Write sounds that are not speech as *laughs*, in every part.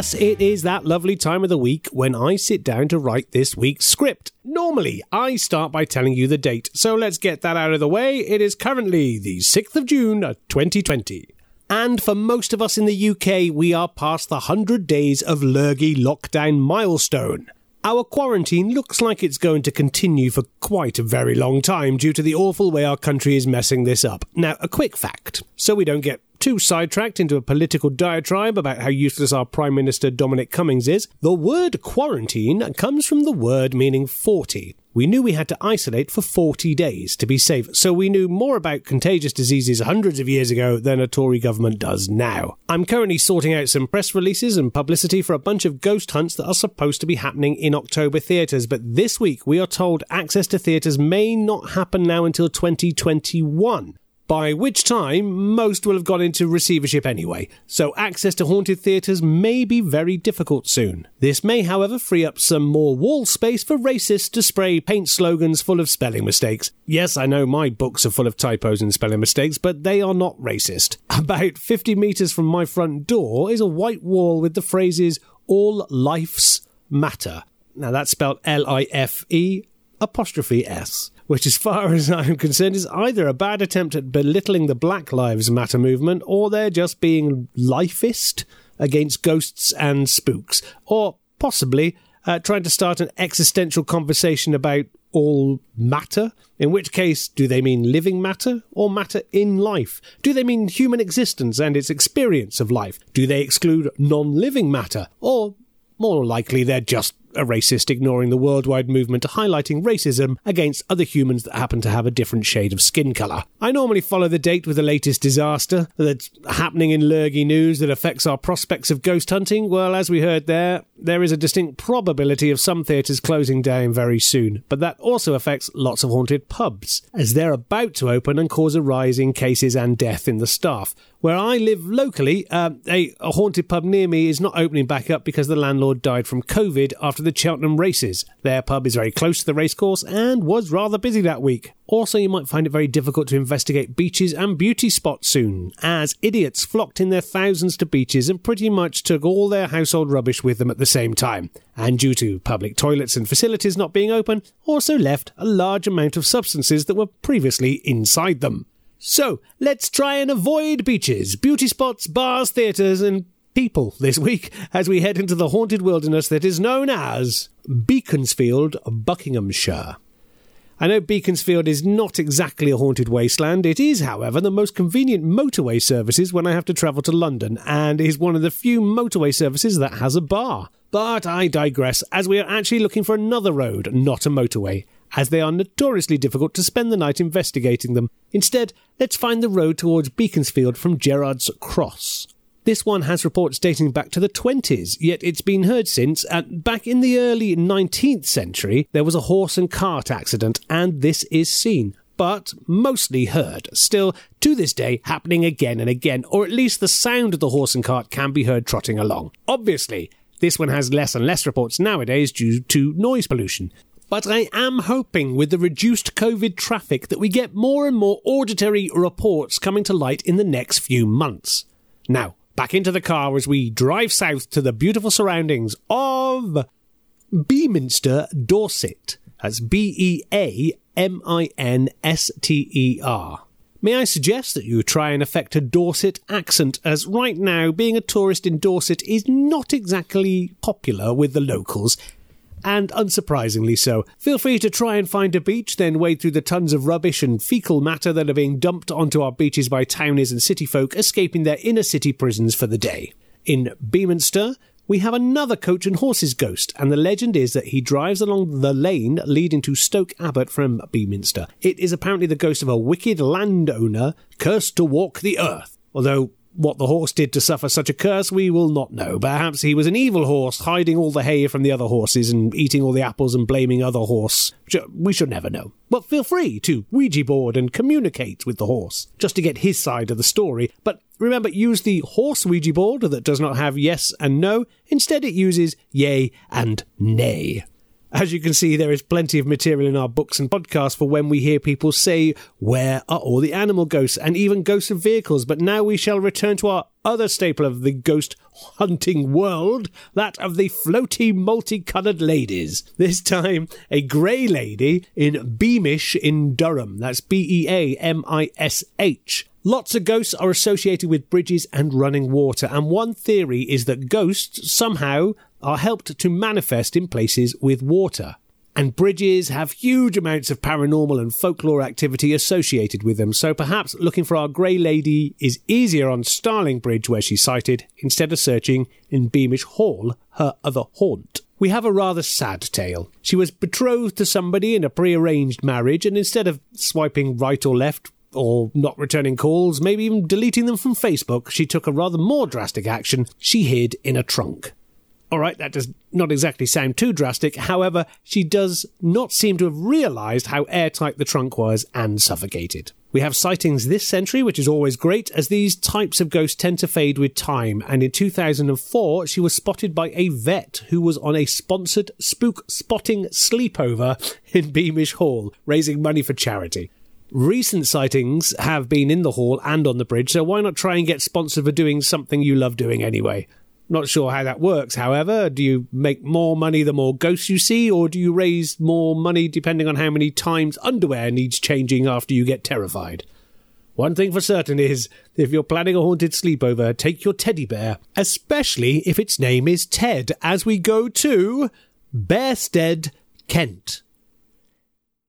Yes, it is that lovely time of the week when I sit down to write this week's script. Normally, I start by telling you the date, so let's get that out of the way. It is currently the 6th of June, uh, 2020. And for most of us in the UK, we are past the 100 days of Lurgy lockdown milestone. Our quarantine looks like it's going to continue for quite a very long time due to the awful way our country is messing this up. Now, a quick fact, so we don't get too sidetracked into a political diatribe about how useless our Prime Minister Dominic Cummings is, the word quarantine comes from the word meaning 40. We knew we had to isolate for 40 days to be safe, so we knew more about contagious diseases hundreds of years ago than a Tory government does now. I'm currently sorting out some press releases and publicity for a bunch of ghost hunts that are supposed to be happening in October theatres, but this week we are told access to theatres may not happen now until 2021 by which time most will have gone into receivership anyway, so access to haunted theatres may be very difficult soon. This may, however, free up some more wall space for racists to spray paint slogans full of spelling mistakes. Yes, I know my books are full of typos and spelling mistakes, but they are not racist. *laughs* About 50 metres from my front door is a white wall with the phrases, All Lifes Matter. Now that's spelled L I F E apostrophe S which, as far as I'm concerned, is either a bad attempt at belittling the Black Lives Matter movement or they're just being lifist against ghosts and spooks, or possibly uh, trying to start an existential conversation about all matter? In which case, do they mean living matter or matter in life? Do they mean human existence and its experience of life? Do they exclude non living matter? Or more likely, they're just a racist ignoring the worldwide movement to highlighting racism against other humans that happen to have a different shade of skin colour. I normally follow the date with the latest disaster that's happening in Lurgy news that affects our prospects of ghost hunting. Well, as we heard there, there is a distinct probability of some theatres closing down very soon, but that also affects lots of haunted pubs, as they're about to open and cause a rise in cases and death in the staff. Where I live locally, uh, a, a haunted pub near me is not opening back up because the landlord died from COVID after the Cheltenham races. Their pub is very close to the racecourse and was rather busy that week. Also, you might find it very difficult to investigate beaches and beauty spots soon, as idiots flocked in their thousands to beaches and pretty much took all their household rubbish with them at the same time. And due to public toilets and facilities not being open, also left a large amount of substances that were previously inside them. So, let's try and avoid beaches, beauty spots, bars, theatres, and people this week as we head into the haunted wilderness that is known as Beaconsfield, Buckinghamshire. I know Beaconsfield is not exactly a haunted wasteland. It is, however, the most convenient motorway services when I have to travel to London, and is one of the few motorway services that has a bar. But I digress, as we are actually looking for another road, not a motorway, as they are notoriously difficult to spend the night investigating them. Instead, let's find the road towards Beaconsfield from Gerrard's Cross. This one has reports dating back to the 20s, yet it's been heard since. And back in the early 19th century, there was a horse and cart accident, and this is seen but mostly heard. Still, to this day, happening again and again, or at least the sound of the horse and cart can be heard trotting along. Obviously, this one has less and less reports nowadays due to noise pollution. But I am hoping with the reduced COVID traffic that we get more and more auditory reports coming to light in the next few months. Now, back into the car as we drive south to the beautiful surroundings of Beaminster, Dorset. That's B E A M I N S T E R. May I suggest that you try and affect a Dorset accent, as right now being a tourist in Dorset is not exactly popular with the locals, and unsurprisingly so. Feel free to try and find a beach, then wade through the tons of rubbish and fecal matter that are being dumped onto our beaches by townies and city folk escaping their inner city prisons for the day. In Beaminster, we have another coach and horses ghost, and the legend is that he drives along the lane leading to Stoke Abbott from Beaminster. It is apparently the ghost of a wicked landowner cursed to walk the earth. Although what the horse did to suffer such a curse, we will not know. Perhaps he was an evil horse, hiding all the hay from the other horses and eating all the apples and blaming other horse. We should never know. But feel free to Ouija board and communicate with the horse, just to get his side of the story. But remember, use the horse Ouija board that does not have yes and no. Instead, it uses yay and nay. As you can see, there is plenty of material in our books and podcasts for when we hear people say, Where are all the animal ghosts? and even ghosts of vehicles. But now we shall return to our other staple of the ghost hunting world, that of the floaty multicoloured ladies. This time, a grey lady in Beamish in Durham. That's B E A M I S H. Lots of ghosts are associated with bridges and running water, and one theory is that ghosts somehow are helped to manifest in places with water. And bridges have huge amounts of paranormal and folklore activity associated with them, so perhaps looking for our Grey Lady is easier on Starling Bridge, where she's sighted, instead of searching in Beamish Hall, her other haunt. We have a rather sad tale. She was betrothed to somebody in a prearranged marriage, and instead of swiping right or left, or not returning calls, maybe even deleting them from Facebook, she took a rather more drastic action. She hid in a trunk. All right, that does not exactly sound too drastic. However, she does not seem to have realised how airtight the trunk was and suffocated. We have sightings this century, which is always great, as these types of ghosts tend to fade with time. And in 2004, she was spotted by a vet who was on a sponsored spook spotting sleepover in Beamish Hall, raising money for charity. Recent sightings have been in the hall and on the bridge, so why not try and get sponsored for doing something you love doing anyway? Not sure how that works, however. Do you make more money the more ghosts you see, or do you raise more money depending on how many times underwear needs changing after you get terrified? One thing for certain is, if you're planning a haunted sleepover, take your teddy bear, especially if its name is Ted, as we go to Bearstead, Kent.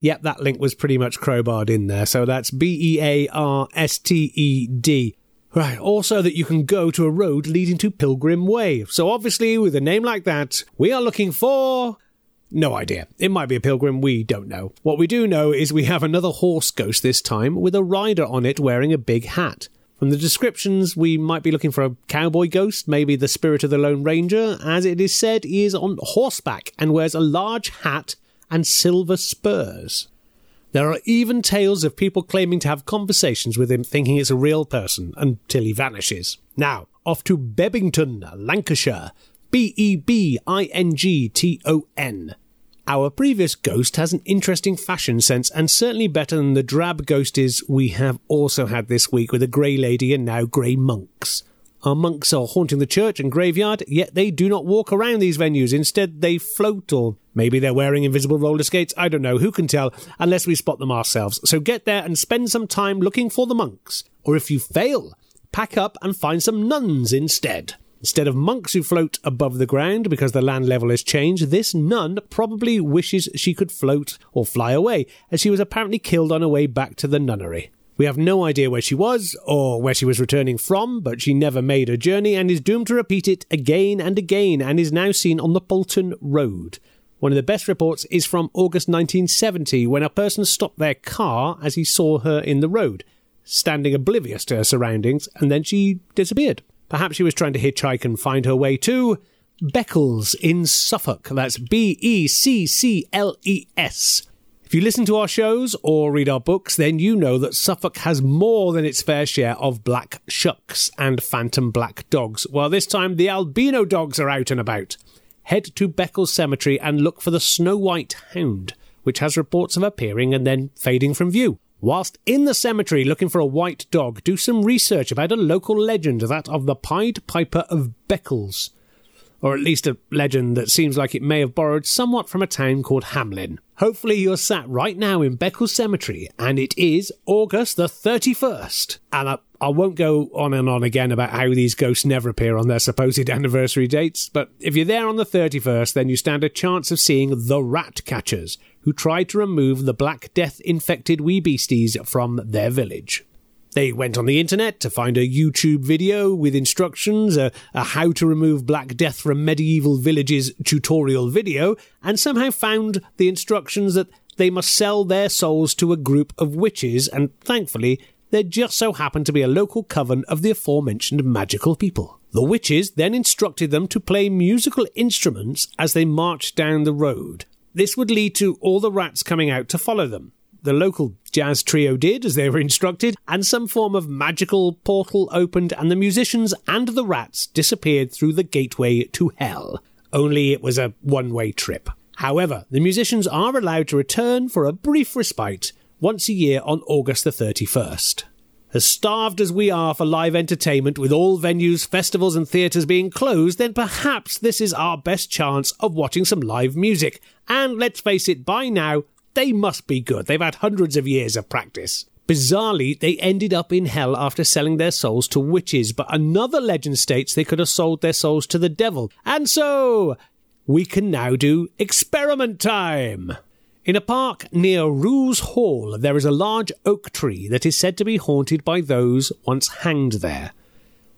Yep, that link was pretty much crowbarred in there, so that's B E A R S T E D. Right, also that you can go to a road leading to Pilgrim Way. So obviously, with a name like that, we are looking for. No idea. It might be a pilgrim, we don't know. What we do know is we have another horse ghost this time, with a rider on it wearing a big hat. From the descriptions, we might be looking for a cowboy ghost, maybe the spirit of the Lone Ranger, as it is said he is on horseback and wears a large hat and silver spurs. There are even tales of people claiming to have conversations with him thinking it's a real person until he vanishes. Now, off to Bebington, Lancashire. B E B I N G T O N. Our previous ghost has an interesting fashion sense and certainly better than the drab ghosties we have also had this week with a grey lady and now grey monks. Our monks are haunting the church and graveyard, yet they do not walk around these venues. Instead, they float, or maybe they're wearing invisible roller skates. I don't know. Who can tell unless we spot them ourselves? So get there and spend some time looking for the monks. Or if you fail, pack up and find some nuns instead. Instead of monks who float above the ground because the land level has changed, this nun probably wishes she could float or fly away, as she was apparently killed on her way back to the nunnery. We have no idea where she was or where she was returning from, but she never made her journey and is doomed to repeat it again and again and is now seen on the Bolton Road. One of the best reports is from August 1970 when a person stopped their car as he saw her in the road, standing oblivious to her surroundings, and then she disappeared. Perhaps she was trying to hitchhike and find her way to Beccles in Suffolk. That's B E C C L E S. If you listen to our shows or read our books, then you know that Suffolk has more than its fair share of black shucks and phantom black dogs. Well, this time the albino dogs are out and about. Head to Beccles Cemetery and look for the snow white hound, which has reports of appearing and then fading from view. Whilst in the cemetery looking for a white dog, do some research about a local legend, that of the Pied Piper of Beccles or at least a legend that seems like it may have borrowed somewhat from a town called Hamelin. Hopefully, you're sat right now in Beccles Cemetery, and it is August the 31st. And I, I won't go on and on again about how these ghosts never appear on their supposed *laughs* anniversary dates, but if you're there on the 31st, then you stand a chance of seeing the rat catchers, who tried to remove the Black Death infected wee beasties from their village. They went on the internet to find a YouTube video with instructions, a, a, how to remove Black Death from medieval villages tutorial video, and somehow found the instructions that they must sell their souls to a group of witches, and thankfully, there just so happened to be a local coven of the aforementioned magical people. The witches then instructed them to play musical instruments as they marched down the road. This would lead to all the rats coming out to follow them the local jazz trio did as they were instructed, and some form of magical portal opened, and the musicians and the rats disappeared through the gateway to hell. Only it was a one way trip. However, the musicians are allowed to return for a brief respite once a year on August the 31st. As starved as we are for live entertainment, with all venues, festivals, and theatres being closed, then perhaps this is our best chance of watching some live music. And let's face it, by now, they must be good. They've had hundreds of years of practice. Bizarrely, they ended up in hell after selling their souls to witches, but another legend states they could have sold their souls to the devil. And so, we can now do experiment time! In a park near Roos Hall, there is a large oak tree that is said to be haunted by those once hanged there.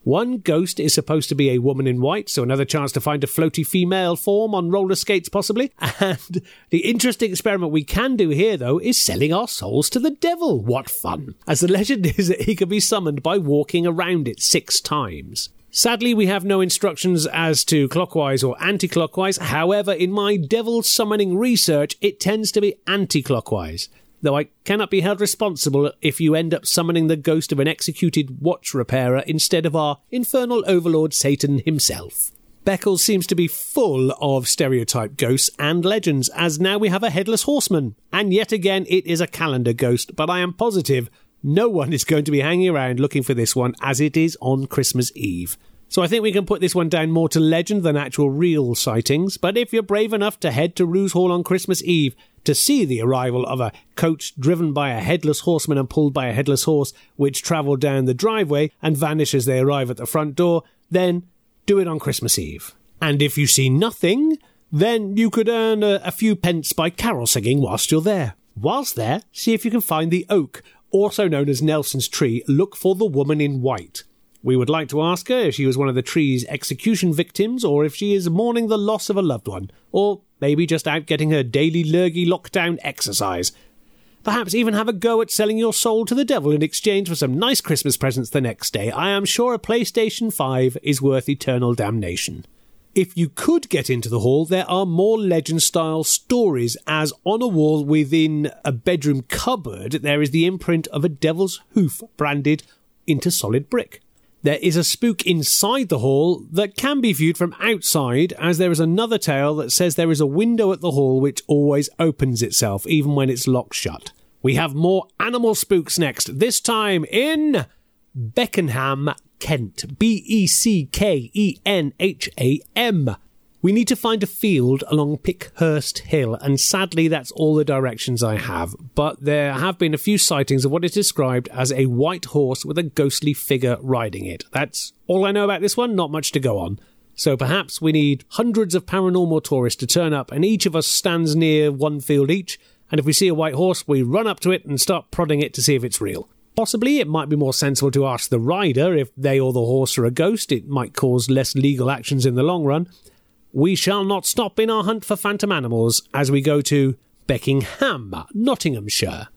One ghost is supposed to be a woman in white, so another chance to find a floaty female form on roller skates, possibly. *laughs* And the interesting experiment we can do here, though, is selling our souls to the devil. What fun! As the legend *laughs* is that he can be summoned by walking around it six times. Sadly, we have no instructions as to clockwise or anti clockwise. However, in my devil summoning research, it tends to be anti clockwise. Though I cannot be held responsible if you end up summoning the ghost of an executed watch repairer instead of our infernal overlord Satan himself. Beccles seems to be full of stereotype ghosts and legends, as now we have a headless horseman. And yet again, it is a calendar ghost, but I am positive no one is going to be hanging around looking for this one as it is on Christmas Eve. So I think we can put this one down more to legend than actual real sightings. But if you're brave enough to head to Roos Hall on Christmas Eve to see the arrival of a coach driven by a headless horseman and pulled by a headless horse, which travel down the driveway and vanish as they arrive at the front door, then do it on Christmas Eve. And if you see nothing, then you could earn a, a few pence by carol singing whilst you're there. Whilst there, see if you can find the oak also known as Nelson's tree, look for the woman in white. We would like to ask her if she was one of the tree's execution victims or if she is mourning the loss of a loved one, or maybe just out getting her daily lurgy lockdown exercise. Perhaps even have a go at selling your soul to the devil in exchange for some nice Christmas presents the next day. I am sure a PlayStation 5 is worth eternal damnation. If you could get into the hall, there are more legend style stories, as on a wall within a bedroom cupboard, there is the imprint of a devil's hoof branded into solid brick. There is a spook inside the hall that can be viewed from outside, as there is another tale that says there is a window at the hall which always opens itself, even when it's locked shut. We have more animal spooks next, this time in Beckenham, Kent. B E C K E N H A M. We need to find a field along Pickhurst Hill, and sadly, that's all the directions I have. But there have been a few sightings of what is described as a white horse with a ghostly figure riding it. That's all I know about this one, not much to go on. So perhaps we need hundreds of paranormal tourists to turn up, and each of us stands near one field each, and if we see a white horse, we run up to it and start prodding it to see if it's real. Possibly it might be more sensible to ask the rider if they or the horse are a ghost. It might cause less legal actions in the long run. We shall not stop in our hunt for phantom animals as we go to Beckingham, Nottinghamshire.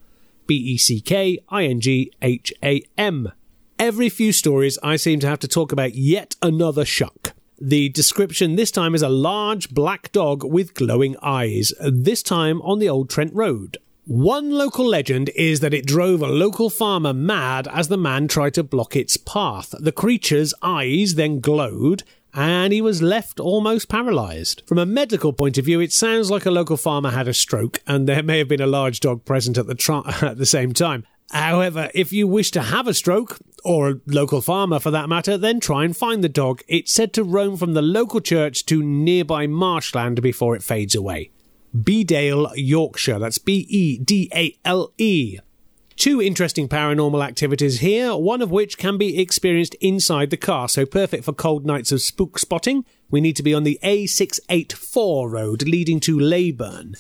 B E C K I N G H A M. Every few stories, I seem to have to talk about yet another shuck. The description this time is a large black dog with glowing eyes, this time on the Old Trent Road. One local legend is that it drove a local farmer mad as the man tried to block its path. The creature's eyes then glowed and he was left almost paralyzed. From a medical point of view, it sounds like a local farmer had a stroke and there may have been a large dog present at the, *laughs* at the same time. However, if you wish to have a stroke, or a local farmer for that matter, then try and find the dog. It's said to roam from the local church to nearby marshland before it fades away. Bedale, Yorkshire. That's B E D A L E. Two interesting paranormal activities here, one of which can be experienced inside the car, so perfect for cold nights of spook spotting. We need to be on the A684 road leading to Leyburn.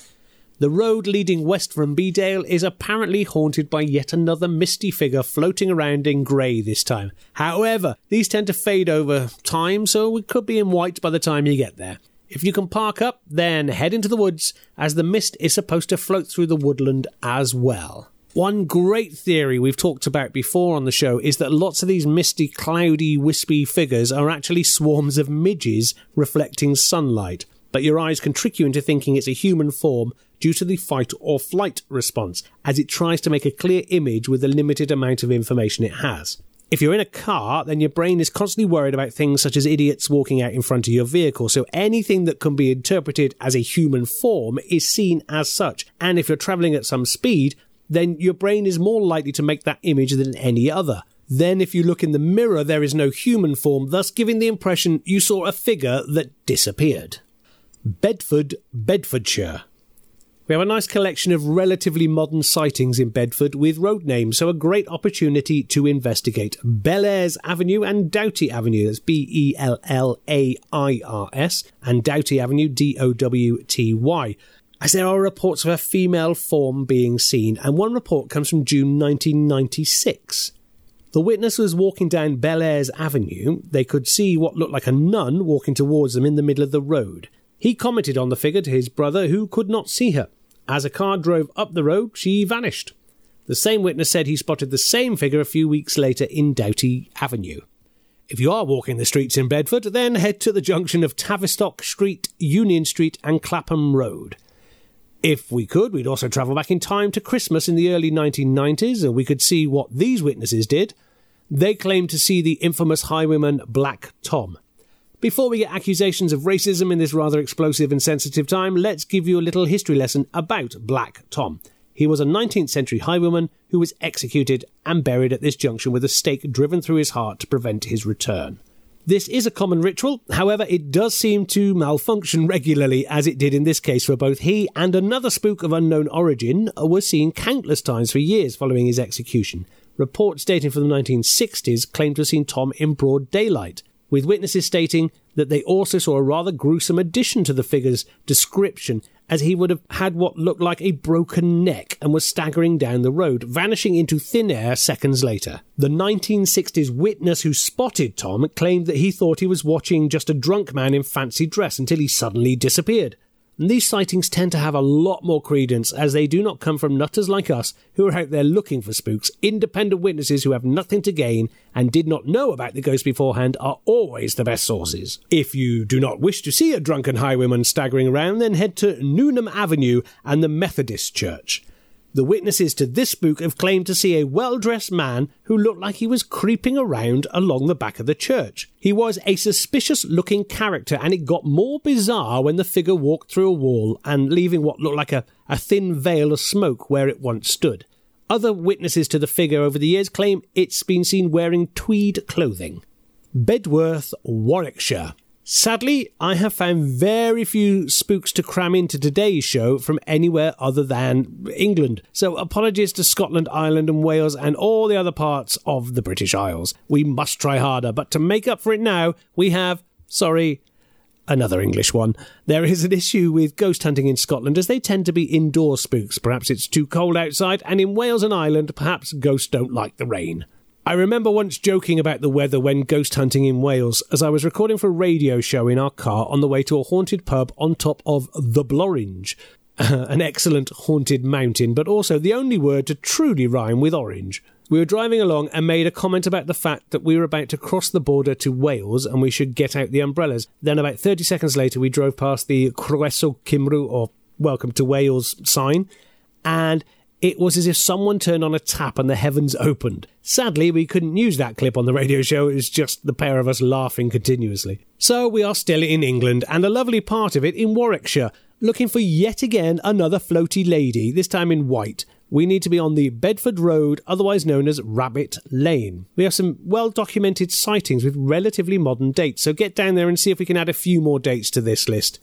The road leading west from Bedale is apparently haunted by yet another misty figure floating around in grey this time. However, these tend to fade over time, so we could be in white by the time you get there. If you can park up, then head into the woods, as the mist is supposed to float through the woodland as well. One great theory we've talked about before on the show is that lots of these misty, cloudy, wispy figures are actually swarms of midges reflecting sunlight, but your eyes can trick you into thinking it's a human form due to the fight or flight response, as it tries to make a clear image with the limited amount of information it has. If you're in a car, then your brain is constantly worried about things such as idiots walking out in front of your vehicle. So anything that can be interpreted as a human form is seen as such. And if you're traveling at some speed, then your brain is more likely to make that image than any other. Then, if you look in the mirror, there is no human form, thus giving the impression you saw a figure that disappeared. Bedford, Bedfordshire. We have a nice collection of relatively modern sightings in Bedford with road names, so a great opportunity to investigate. Bellairs Avenue and Dowty Avenue, that's B E L L A I R S, and Dowty Avenue, D O W T Y. As there are reports of a female form being seen, and one report comes from June 1996. The witness was walking down Bellairs Avenue. They could see what looked like a nun walking towards them in the middle of the road. He commented on the figure to his brother, who could not see her. As a car drove up the road, she vanished. The same witness said he spotted the same figure a few weeks later in Dowty Avenue. If you are walking the streets in Bedford, then head to the junction of Tavistock Street, Union Street, and Clapham Road. If we could, we'd also travel back in time to Christmas in the early 1990s and we could see what these witnesses did. They claimed to see the infamous highwayman Black Tom. Before we get accusations of racism in this rather explosive and sensitive time, let's give you a little history lesson about Black Tom. He was a 19th century highwayman who was executed and buried at this junction with a stake driven through his heart to prevent his return. This is a common ritual, however, it does seem to malfunction regularly, as it did in this case, for both he and another spook of unknown origin were seen countless times for years following his execution. Reports dating from the 1960s claim to have seen Tom in broad daylight, with witnesses stating that they also saw a rather gruesome addition to the figure's description, as he would have had what looked like a broken neck and was staggering down the road, vanishing into thin air seconds later. The 1960s witness who spotted Tom claimed that he thought he was watching just a drunk man in fancy dress until he suddenly disappeared. And these sightings tend to have a lot more credence as they do not come from nutters like us who are out there looking for spooks. Independent witnesses who have nothing to gain and did not know about the ghost beforehand are always the best sources. If you do not wish to see a drunken highwayman staggering around, then head to Newnham Avenue and the Methodist Church. The witnesses to this spook have claimed to see a well dressed man who looked like he was creeping around along the back of the church. He was a suspicious looking character, and it got more bizarre when the figure walked through a wall and leaving what looked like a, a thin veil of smoke where it once stood. Other witnesses to the figure over the years claim it's been seen wearing tweed clothing. Bedworth, Warwickshire. Sadly, I have found very few spooks to cram into today's show from anywhere other than England. So apologies to Scotland, Ireland, and Wales and all the other parts of the British Isles. We must try harder, but to make up for it now, we have, sorry, another English one. There is an issue with ghost hunting in Scotland as they tend to be indoor spooks. Perhaps it's too cold outside, and in Wales and Ireland, perhaps ghosts don't like the rain. I remember once joking about the weather when ghost hunting in Wales, as I was recording for a radio show in our car on the way to a haunted pub on top of the Blorenge, *laughs* an excellent haunted mountain, but also the only word to truly rhyme with orange. We were driving along and made a comment about the fact that we were about to cross the border to Wales and we should get out the umbrellas. Then, about 30 seconds later, we drove past the Croeso Cymru, or Welcome to Wales sign, and it was as if someone turned on a tap and the heavens opened. Sadly, we couldn't use that clip on the radio show, it was just the pair of us laughing continuously. So we are still in England, and a lovely part of it in Warwickshire, looking for yet again another floaty lady, this time in white. We need to be on the Bedford Road, otherwise known as Rabbit Lane. We have some well documented sightings with relatively modern dates, so get down there and see if we can add a few more dates to this list.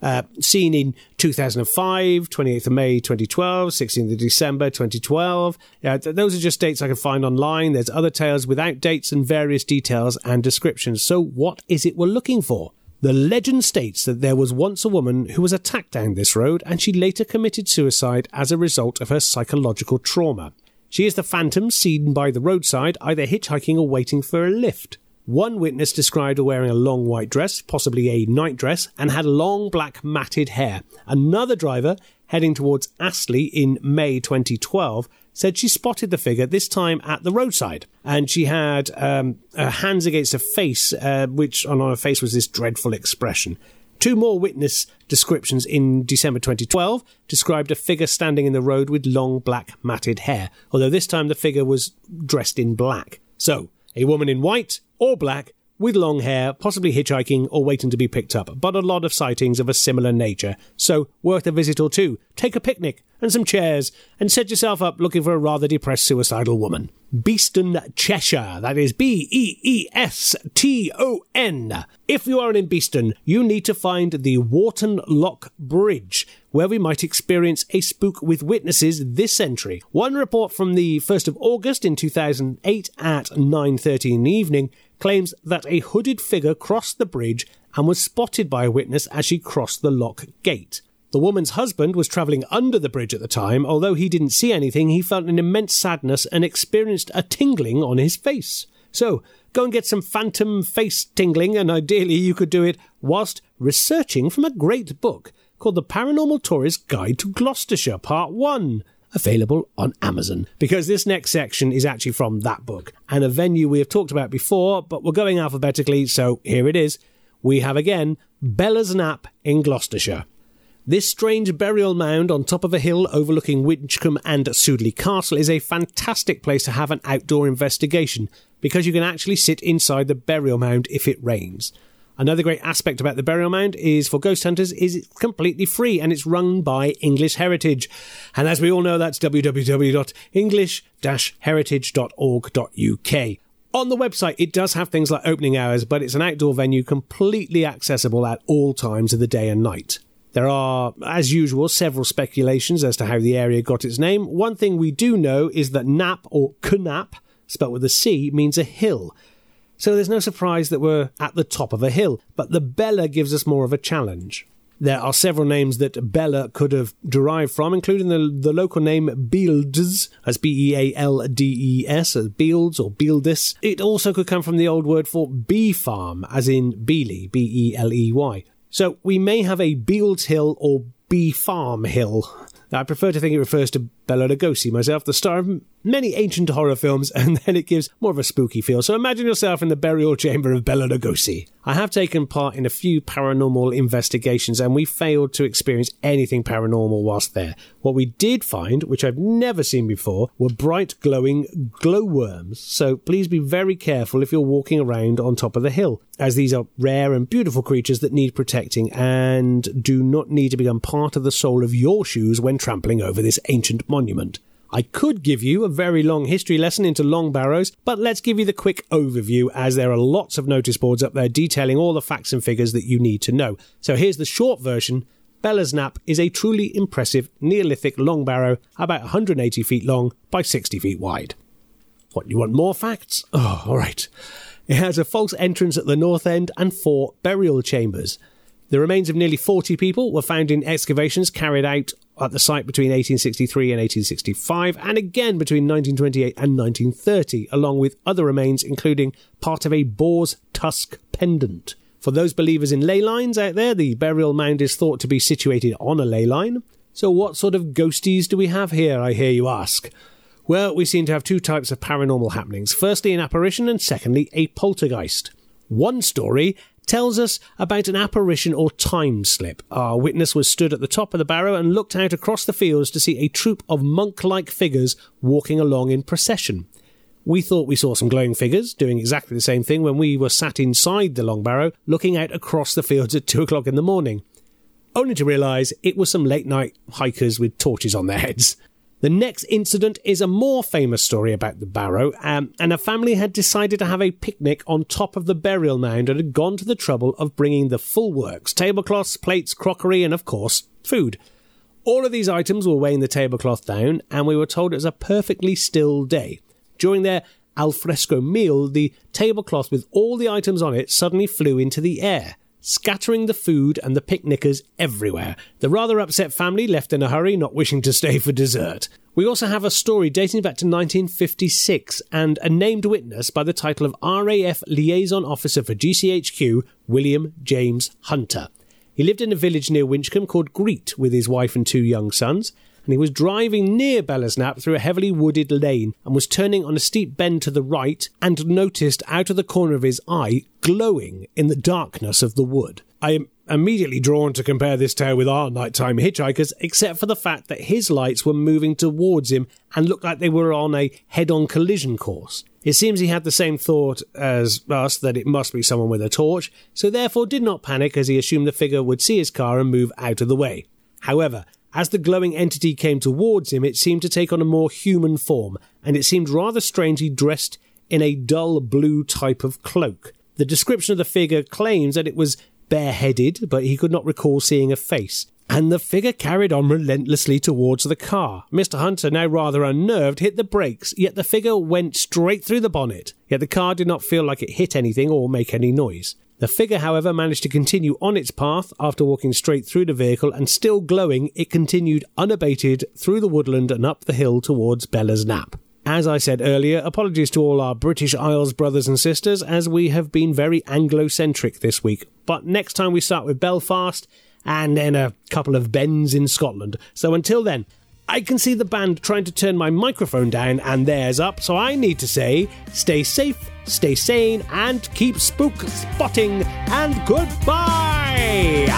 Uh, seen in 2005, 28th of May 2012, 16th of December 2012. Uh, th- those are just dates I can find online. There's other tales without dates and various details and descriptions. So, what is it we're looking for? The legend states that there was once a woman who was attacked down this road and she later committed suicide as a result of her psychological trauma. She is the phantom seen by the roadside, either hitchhiking or waiting for a lift. One witness described her wearing a long white dress, possibly a nightdress, and had long black matted hair. Another driver, heading towards Astley in May 2012, said she spotted the figure, this time at the roadside. And she had um, her hands against her face, uh, which on her face was this dreadful expression. Two more witness descriptions in December 2012 described a figure standing in the road with long black matted hair, although this time the figure was dressed in black. So, A woman in white or black with long hair, possibly hitchhiking or waiting to be picked up, but a lot of sightings of a similar nature. So, worth a visit or two. Take a picnic and some chairs and set yourself up looking for a rather depressed suicidal woman. Beeston, Cheshire. That is B E E S T O N. If you are in Beeston, you need to find the Wharton Lock Bridge, where we might experience a spook with witnesses this century. One report from the 1st of August in 2008 at 9:30 in the evening claims that a hooded figure crossed the bridge and was spotted by a witness as she crossed the lock gate. The woman's husband was travelling under the bridge at the time. Although he didn't see anything, he felt an immense sadness and experienced a tingling on his face. So, go and get some phantom face tingling, and ideally you could do it whilst researching from a great book called The Paranormal Tourist Guide to Gloucestershire, Part 1 available on Amazon. Because this next section is actually from that book and a venue we have talked about before, but we're going alphabetically, so here it is. We have again Belas Knap in Gloucestershire. This strange burial mound on top of a hill overlooking Winchcombe and Sudeley Castle is a fantastic place to have an outdoor investigation because you can actually sit inside the burial mound if it rains. Another great aspect about the burial mound is for ghost hunters is it's completely free and it's run by English Heritage. And as we all know, that's www.english-heritage.org.uk. On the website, it does have things like opening hours, but it's an outdoor venue completely accessible at all times of the day and night. There are, as usual, several speculations as to how the area got its name. One thing we do know is that Knap or Cnap, spelt with a C, means a hill. So there's no surprise that we're at the top of a hill, but the Bella gives us more of a challenge. There are several names that Bella could have derived from, including the, the local name Bealdes, as B E A L D E S, as Bealds or Bealdis. It also could come from the old word for bee farm, as in Beely, B E L E Y. So we may have a Bealds Hill or Bee Farm Hill. I prefer to think it refers to Bela Lugosi, myself, the star of many ancient horror films, *laughs* and then it gives more of a spooky feel. So imagine yourself in the burial chamber of Bela Lugosi. I have taken part in a few paranormal investigations, and we failed to experience anything paranormal whilst there. What we did find, which I've never seen before, were bright glowing glowworms. So please be very careful if you're walking around on top of the hill, as these are rare and beautiful creatures that need protecting and do not need to become part of the sole of your shoes when trampling over this ancient monument. I could give you a very long history lesson into long barrows, but let's give you the quick overview as there are lots of notice boards up there detailing all the facts and figures that you need to know. So here's the short version. Belas Knap is a truly impressive Neolithic long barrow about 180 feet long by 60 feet wide. What, you want more facts? Oh, alright. It has a false entrance at the north end and four burial chambers. The remains of nearly 40 people were found in excavations carried out at the site between 1863 and 1865, and again between 1928 and 1930, along with other remains, including part of a boar's tusk pendant. For those believers in ley lines out there, the burial mound is thought to be situated on a ley line. So, what sort of ghosties do we have here, I hear you ask? Well, we seem to have two types of paranormal happenings. Firstly, an apparition, and secondly, a poltergeist. One story tells us about an apparition or time slip. Our witness was stood at the top of the barrow and looked out across the fields to see a troop of monk like figures walking along in procession. We thought we saw some glowing figures doing exactly the same thing when we were sat inside the long barrow looking out across the fields at two o'clock in the morning. Only to realise it was some late night hikers with torches on their heads. The next incident is a more famous story about the barrow, um, and a family had decided to have a picnic on top of the burial mound and had gone to the trouble of bringing the full works tablecloths, plates, crockery, and of course, food. All of these items were weighing the tablecloth down, and we were told it was a perfectly still day. During their alfresco meal, the tablecloth with all the items on it suddenly flew into the air scattering the food and the picnickers everywhere. The rather upset family left in a hurry, not wishing to stay for dessert. We also have a story dating back to 1956 and a named witness by the title of RAF Liaison Officer for GCHQ, William James Hunter. He lived in a village near Winchcombe called Greet with his wife and two young sons and he was driving near Belas Knap through a heavily wooded lane and was turning on a steep bend to the right and noticed out of the corner of his eye glowing in the darkness of the wood. I am immediately drawn to compare this tale with our nighttime hitchhikers, except for the fact that his lights were moving towards him and looked like they were on a head on collision course. It seems he had the same thought as us that it must be someone with a torch, so therefore did not panic as he assumed the figure would see his car and move out of the way. However, as the glowing entity came towards him, it seemed to take on a more human form, and it seemed rather strangely dressed in a dull blue type of cloak. The description of the figure claims that it was bareheaded, but he could not recall seeing a face. And the figure carried on relentlessly towards the car. Mr. Hunter, now rather unnerved, hit the brakes, yet the figure went straight through the bonnet. Yet the car did not feel like it hit anything or make any noise. The figure, however, managed to continue on its path after walking straight through the vehicle, and still glowing, it continued unabated through the woodland and up the hill towards Belas Knap. As I said earlier, apologies to all our British Isles brothers and sisters, as we have been very Anglo centric this week. But next time we start with Belfast, and then a couple of bends in Scotland. So until then, I can see the band trying to turn my microphone down and theirs up, so I need to say stay safe, stay sane, and keep spook spotting, and goodbye!